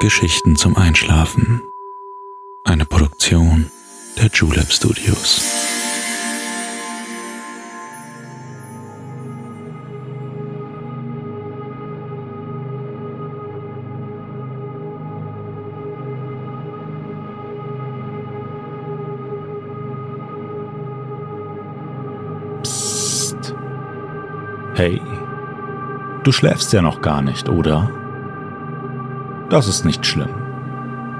Geschichten zum Einschlafen. Eine Produktion der Julep Studios. Psst. Hey, du schläfst ja noch gar nicht, oder? Das ist nicht schlimm.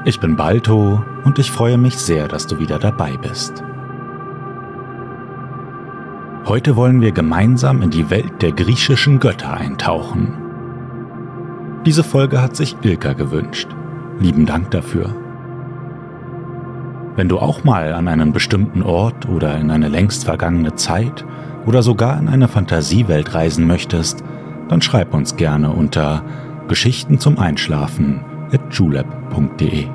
Ich bin Balto und ich freue mich sehr, dass du wieder dabei bist. Heute wollen wir gemeinsam in die Welt der griechischen Götter eintauchen. Diese Folge hat sich Ilka gewünscht. Lieben Dank dafür. Wenn du auch mal an einen bestimmten Ort oder in eine längst vergangene Zeit oder sogar in eine Fantasiewelt reisen möchtest, dann schreib uns gerne unter Geschichten zum Einschlafen at julep.de.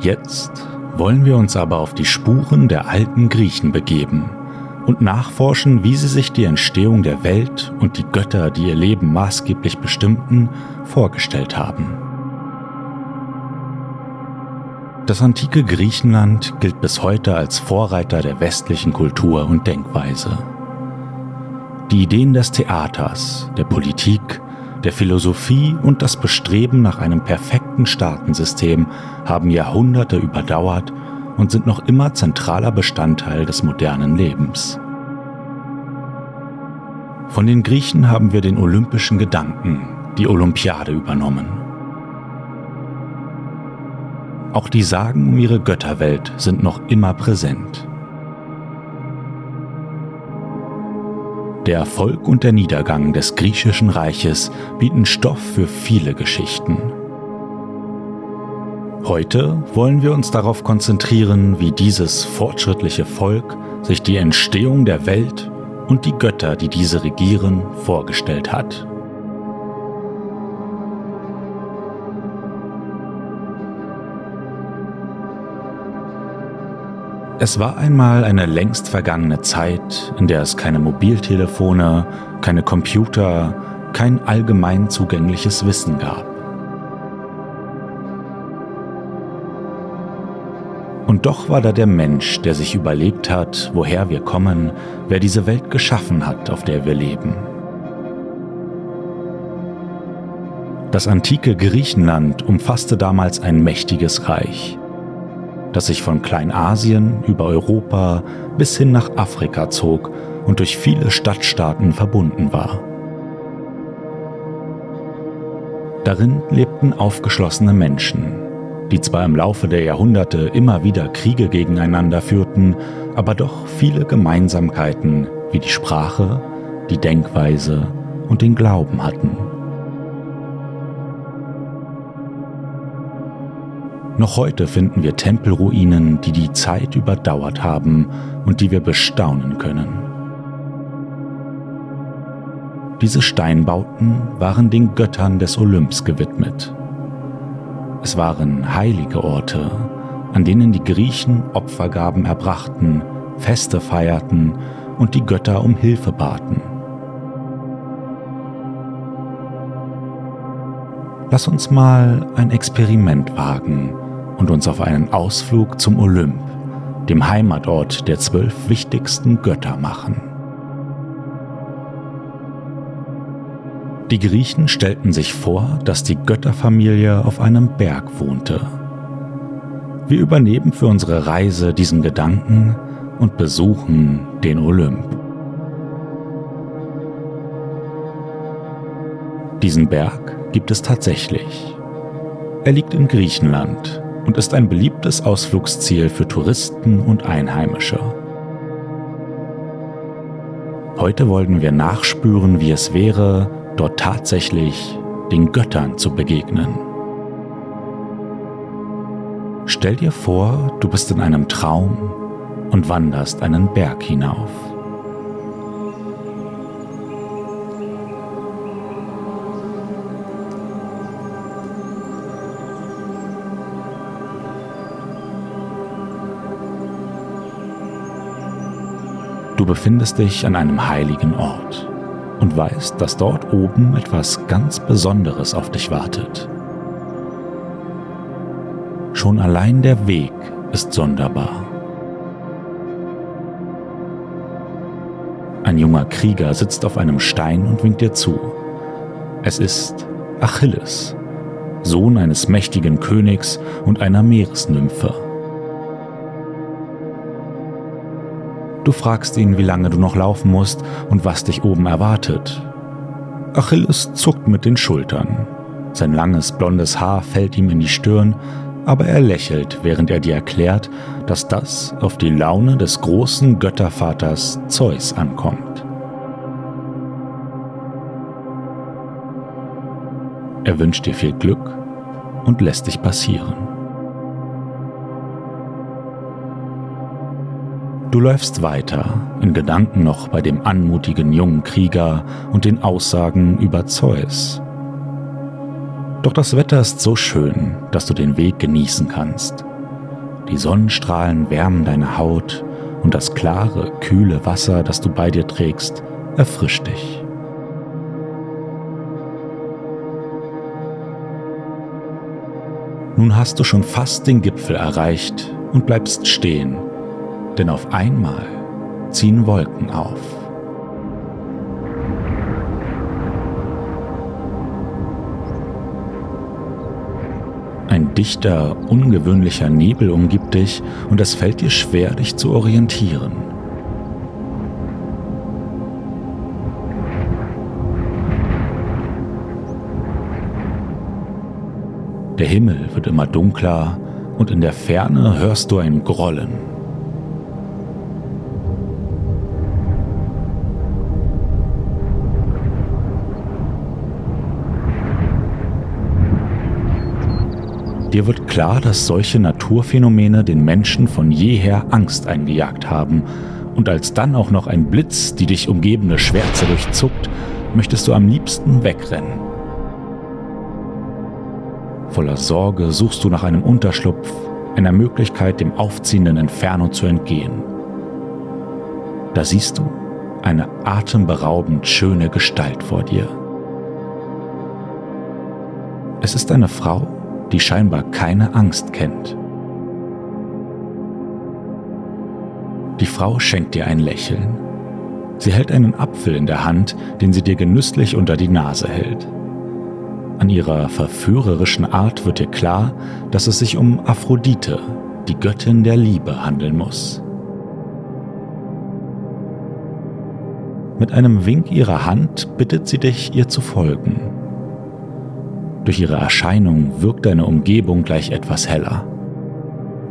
Jetzt wollen wir uns aber auf die Spuren der alten Griechen begeben und nachforschen, wie sie sich die Entstehung der Welt und die Götter, die ihr Leben maßgeblich bestimmten, vorgestellt haben. Das antike Griechenland gilt bis heute als Vorreiter der westlichen Kultur und Denkweise. Die Ideen des Theaters, der Politik, der Philosophie und das Bestreben nach einem perfekten Staatensystem haben Jahrhunderte überdauert und sind noch immer zentraler Bestandteil des modernen Lebens. Von den Griechen haben wir den olympischen Gedanken, die Olympiade übernommen. Auch die Sagen um ihre Götterwelt sind noch immer präsent. Der Erfolg und der Niedergang des griechischen Reiches bieten Stoff für viele Geschichten. Heute wollen wir uns darauf konzentrieren, wie dieses fortschrittliche Volk sich die Entstehung der Welt und die Götter, die diese regieren, vorgestellt hat. Es war einmal eine längst vergangene Zeit, in der es keine Mobiltelefone, keine Computer, kein allgemein zugängliches Wissen gab. Und doch war da der Mensch, der sich überlegt hat, woher wir kommen, wer diese Welt geschaffen hat, auf der wir leben. Das antike Griechenland umfasste damals ein mächtiges Reich das sich von Kleinasien über Europa bis hin nach Afrika zog und durch viele Stadtstaaten verbunden war. Darin lebten aufgeschlossene Menschen, die zwar im Laufe der Jahrhunderte immer wieder Kriege gegeneinander führten, aber doch viele Gemeinsamkeiten wie die Sprache, die Denkweise und den Glauben hatten. Noch heute finden wir Tempelruinen, die die Zeit überdauert haben und die wir bestaunen können. Diese Steinbauten waren den Göttern des Olymps gewidmet. Es waren heilige Orte, an denen die Griechen Opfergaben erbrachten, Feste feierten und die Götter um Hilfe baten. Lass uns mal ein Experiment wagen und uns auf einen Ausflug zum Olymp, dem Heimatort der zwölf wichtigsten Götter machen. Die Griechen stellten sich vor, dass die Götterfamilie auf einem Berg wohnte. Wir übernehmen für unsere Reise diesen Gedanken und besuchen den Olymp. Diesen Berg gibt es tatsächlich. Er liegt in Griechenland und ist ein beliebtes Ausflugsziel für Touristen und Einheimische. Heute wollen wir nachspüren, wie es wäre, dort tatsächlich den Göttern zu begegnen. Stell dir vor, du bist in einem Traum und wanderst einen Berg hinauf. Befindest dich an einem heiligen Ort. und weißt, dass dort oben etwas ganz Besonderes auf dich wartet. Schon allein der Weg ist sonderbar. Ein junger Krieger sitzt auf einem Stein und winkt dir zu. Es ist Achilles, Sohn eines mächtigen Königs und einer Meeresnymphe. Du fragst ihn, wie lange du noch laufen musst und was dich oben erwartet. Achilles zuckt mit den Schultern. Sein langes blondes Haar fällt ihm in die Stirn, aber er lächelt, während er dir erklärt, dass das auf die Laune des großen Göttervaters Zeus ankommt. Er wünscht dir viel Glück und lässt dich passieren. Du läufst weiter, in Gedanken noch bei dem anmutigen jungen Krieger und den Aussagen über Zeus. Doch das Wetter ist so schön, dass du den Weg genießen kannst. Die Sonnenstrahlen wärmen deine Haut und das klare, kühle Wasser, das du bei dir trägst, erfrischt dich. Nun hast du schon fast den Gipfel erreicht und bleibst stehen denn auf einmal ziehen Wolken auf. Ein dichter, ungewöhnlicher Nebel umgibt dich und es fällt dir schwer, dich zu orientieren. Der Himmel wird immer dunkler und in der Ferne hörst du ein Grollen. Dir wird klar, dass solche Naturphänomene den Menschen von jeher Angst eingejagt haben. Und als dann auch noch ein Blitz die dich umgebende Schwärze durchzuckt, möchtest du am liebsten wegrennen. Voller Sorge suchst du nach einem Unterschlupf, einer Möglichkeit, dem aufziehenden Inferno zu entgehen. Da siehst du eine atemberaubend schöne Gestalt vor dir. Es ist eine Frau, die scheinbar keine Angst kennt. Die Frau schenkt dir ein Lächeln. Sie hält einen Apfel in der Hand, den sie dir genüsslich unter die Nase hält. An ihrer verführerischen Art wird dir klar, dass es sich um Aphrodite, die Göttin der Liebe, handeln muss. Mit einem Wink ihrer Hand bittet sie dich, ihr zu folgen. Durch ihre Erscheinung wirkt deine Umgebung gleich etwas heller.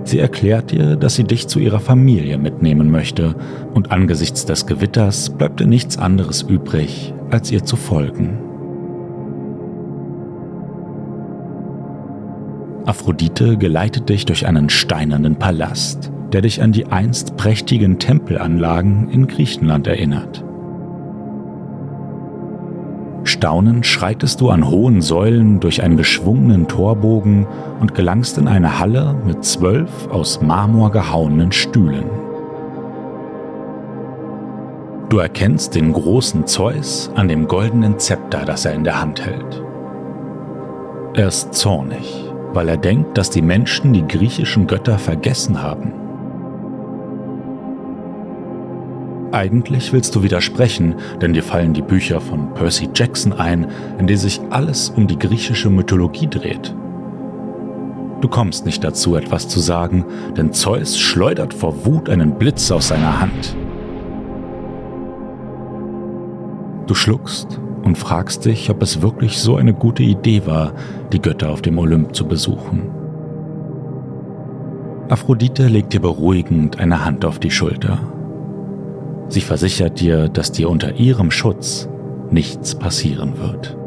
Sie erklärt dir, dass sie dich zu ihrer Familie mitnehmen möchte, und angesichts des Gewitters bleibt dir nichts anderes übrig, als ihr zu folgen. Aphrodite geleitet dich durch einen steinernen Palast, der dich an die einst prächtigen Tempelanlagen in Griechenland erinnert. Staunend schreitest du an hohen Säulen durch einen geschwungenen Torbogen und gelangst in eine Halle mit zwölf aus Marmor gehauenen Stühlen. Du erkennst den großen Zeus an dem goldenen Zepter, das er in der Hand hält. Er ist zornig, weil er denkt, dass die Menschen die griechischen Götter vergessen haben Eigentlich willst du widersprechen, denn dir fallen die Bücher von Percy Jackson ein, in denen sich alles um die griechische Mythologie dreht. Du kommst nicht dazu, etwas zu sagen, denn Zeus schleudert vor Wut einen Blitz aus seiner Hand. Du schluckst und fragst dich, ob es wirklich so eine gute Idee war, die Götter auf dem Olymp zu besuchen. Aphrodite legt dir beruhigend eine Hand auf die Schulter. Sie versichert dir, dass dir unter ihrem Schutz nichts passieren wird.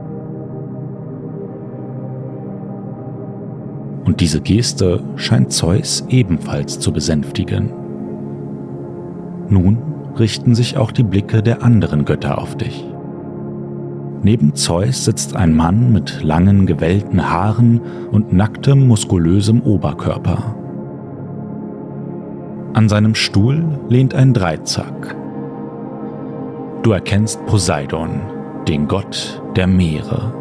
Und diese Geste scheint Zeus ebenfalls zu besänftigen. Nun richten sich auch die Blicke der anderen Götter auf dich. Neben Zeus sitzt ein Mann mit langen, gewellten Haaren und nacktem, muskulösem Oberkörper. An seinem Stuhl lehnt ein Dreizack, Du erkennst Poseidon, den Gott der Meere.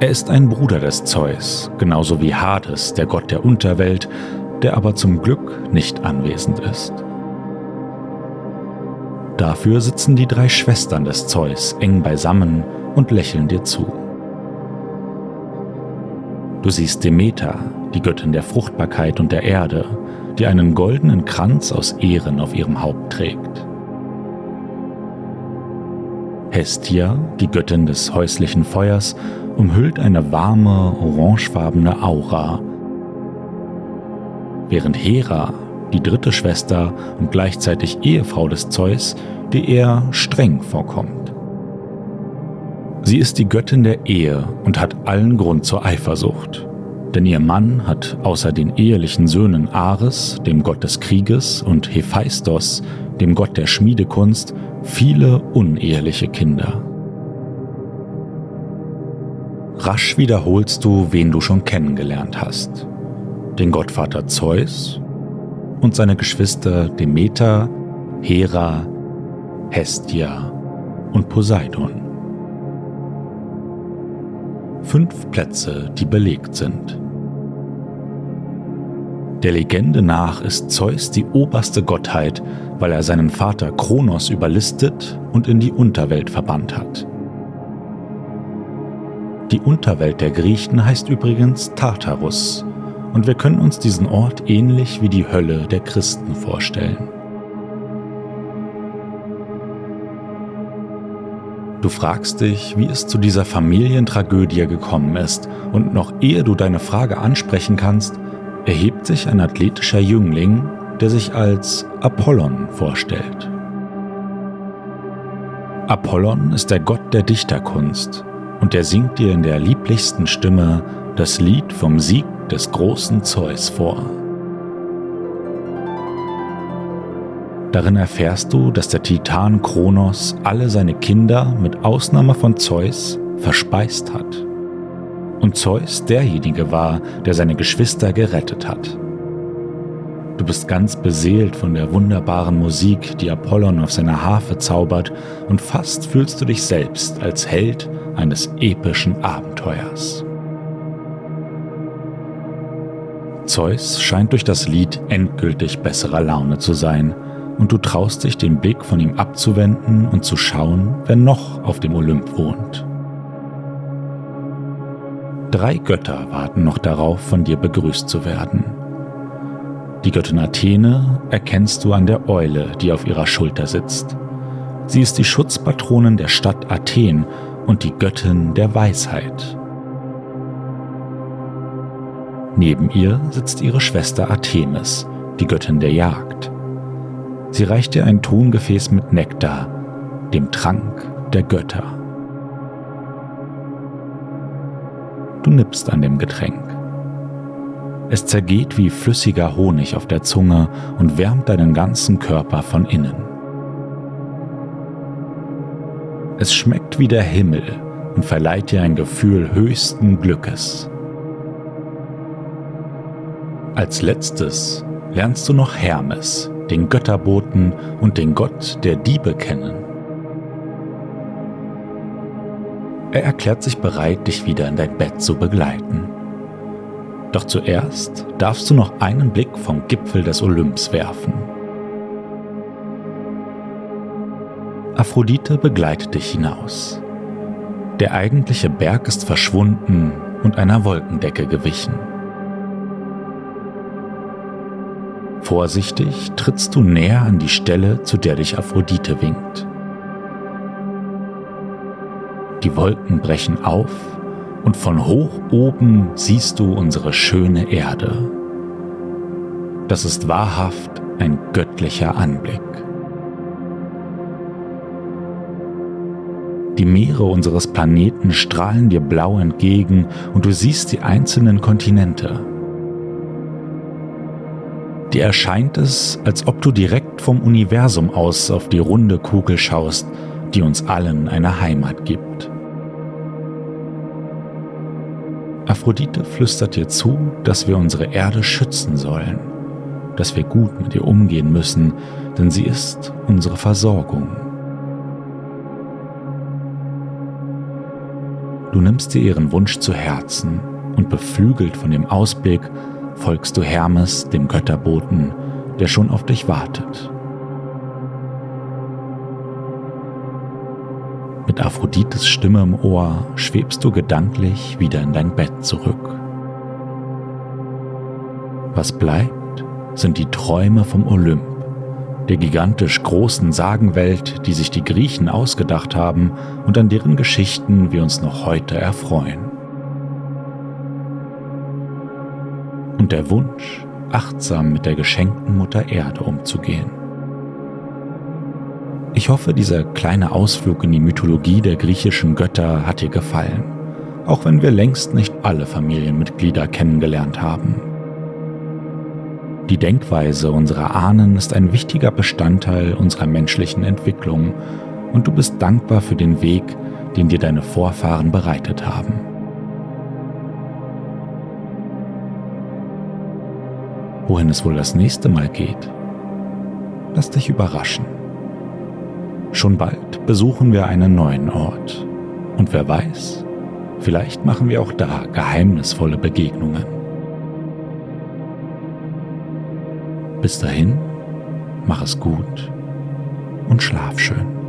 Er ist ein Bruder des Zeus, genauso wie Hades, der Gott der Unterwelt, der aber zum Glück nicht anwesend ist. Dafür sitzen die drei Schwestern des Zeus eng beisammen und lächeln dir zu. Du siehst Demeter, die Göttin der Fruchtbarkeit und der Erde, die einen goldenen Kranz aus Ehren auf ihrem Haupt trägt. Hestia, die Göttin des häuslichen Feuers, umhüllt eine warme, orangefarbene Aura, während Hera, die dritte Schwester und gleichzeitig Ehefrau des Zeus, dir eher streng vorkommt. Sie ist die Göttin der Ehe und hat allen Grund zur Eifersucht, denn ihr Mann hat außer den ehelichen Söhnen Ares, dem Gott des Krieges, und Hephaistos, dem Gott der Schmiedekunst, viele uneheliche Kinder. Rasch wiederholst du, wen du schon kennengelernt hast. Den Gottvater Zeus und seine Geschwister Demeter, Hera, Hestia und Poseidon. Fünf Plätze, die belegt sind. Der Legende nach ist Zeus die oberste Gottheit, weil er seinen Vater Kronos überlistet und in die Unterwelt verbannt hat. Die Unterwelt der Griechen heißt übrigens Tartarus, und wir können uns diesen Ort ähnlich wie die Hölle der Christen vorstellen. Du fragst dich, wie es zu dieser Familientragödie gekommen ist, und noch ehe du deine Frage ansprechen kannst, erhebt sich ein athletischer Jüngling, der sich als Apollon vorstellt. Apollon ist der Gott der Dichterkunst und er singt dir in der lieblichsten Stimme das Lied vom Sieg des großen Zeus vor. Darin erfährst du, dass der Titan Kronos alle seine Kinder mit Ausnahme von Zeus verspeist hat und Zeus derjenige war, der seine Geschwister gerettet hat. Du bist ganz beseelt von der wunderbaren Musik, die Apollon auf seiner Harfe zaubert, und fast fühlst du dich selbst als Held eines epischen Abenteuers. Zeus scheint durch das Lied endgültig besserer Laune zu sein, und du traust dich den Blick von ihm abzuwenden und zu schauen, wer noch auf dem Olymp wohnt. Drei Götter warten noch darauf, von dir begrüßt zu werden. Die Göttin Athene erkennst du an der Eule, die auf ihrer Schulter sitzt. Sie ist die Schutzpatronin der Stadt Athen und die Göttin der Weisheit. Neben ihr sitzt ihre Schwester Artemis, die Göttin der Jagd. Sie reicht dir ein Tongefäß mit Nektar, dem Trank der Götter. Du nippst an dem Getränk. Es zergeht wie flüssiger Honig auf der Zunge und wärmt deinen ganzen Körper von innen. Es schmeckt wie der Himmel und verleiht dir ein Gefühl höchsten Glückes. Als letztes lernst du noch Hermes, den Götterboten und den Gott der Diebe kennen. Er erklärt sich bereit, dich wieder in dein Bett zu begleiten. Doch zuerst darfst du noch einen Blick vom Gipfel des Olymps werfen. Aphrodite begleitet dich hinaus. Der eigentliche Berg ist verschwunden und einer Wolkendecke gewichen. Vorsichtig trittst du näher an die Stelle, zu der dich Aphrodite winkt. Die Wolken brechen auf und von hoch oben siehst du unsere schöne Erde. Das ist wahrhaft ein göttlicher Anblick. Die Meere unseres Planeten strahlen dir blau entgegen und du siehst die einzelnen Kontinente. Dir erscheint es, als ob du direkt vom Universum aus auf die runde Kugel schaust, die uns allen eine Heimat gibt. Aphrodite flüstert dir zu, dass wir unsere Erde schützen sollen, dass wir gut mit ihr umgehen müssen, denn sie ist unsere Versorgung. Du nimmst dir ihren Wunsch zu Herzen und beflügelt von dem Ausblick folgst du Hermes, dem Götterboten, der schon auf dich wartet. Mit Aphrodites Stimme im Ohr schwebst du gedanklich wieder in dein Bett zurück. Was bleibt, sind die Träume vom Olymp, der gigantisch großen Sagenwelt, die sich die Griechen ausgedacht haben und an deren Geschichten wir uns noch heute erfreuen. Und der Wunsch, achtsam mit der geschenkten Mutter Erde umzugehen. Ich hoffe, dieser kleine Ausflug in die Mythologie der griechischen Götter hat dir gefallen, auch wenn wir längst nicht alle Familienmitglieder kennengelernt haben. Die Denkweise unserer Ahnen ist ein wichtiger Bestandteil unserer menschlichen Entwicklung und du bist dankbar für den Weg, den dir deine Vorfahren bereitet haben. Wohin es wohl das nächste Mal geht, lass dich überraschen. Schon bald besuchen wir einen neuen Ort. Und wer weiß, vielleicht machen wir auch da geheimnisvolle Begegnungen. Bis dahin, mach es gut und schlaf schön.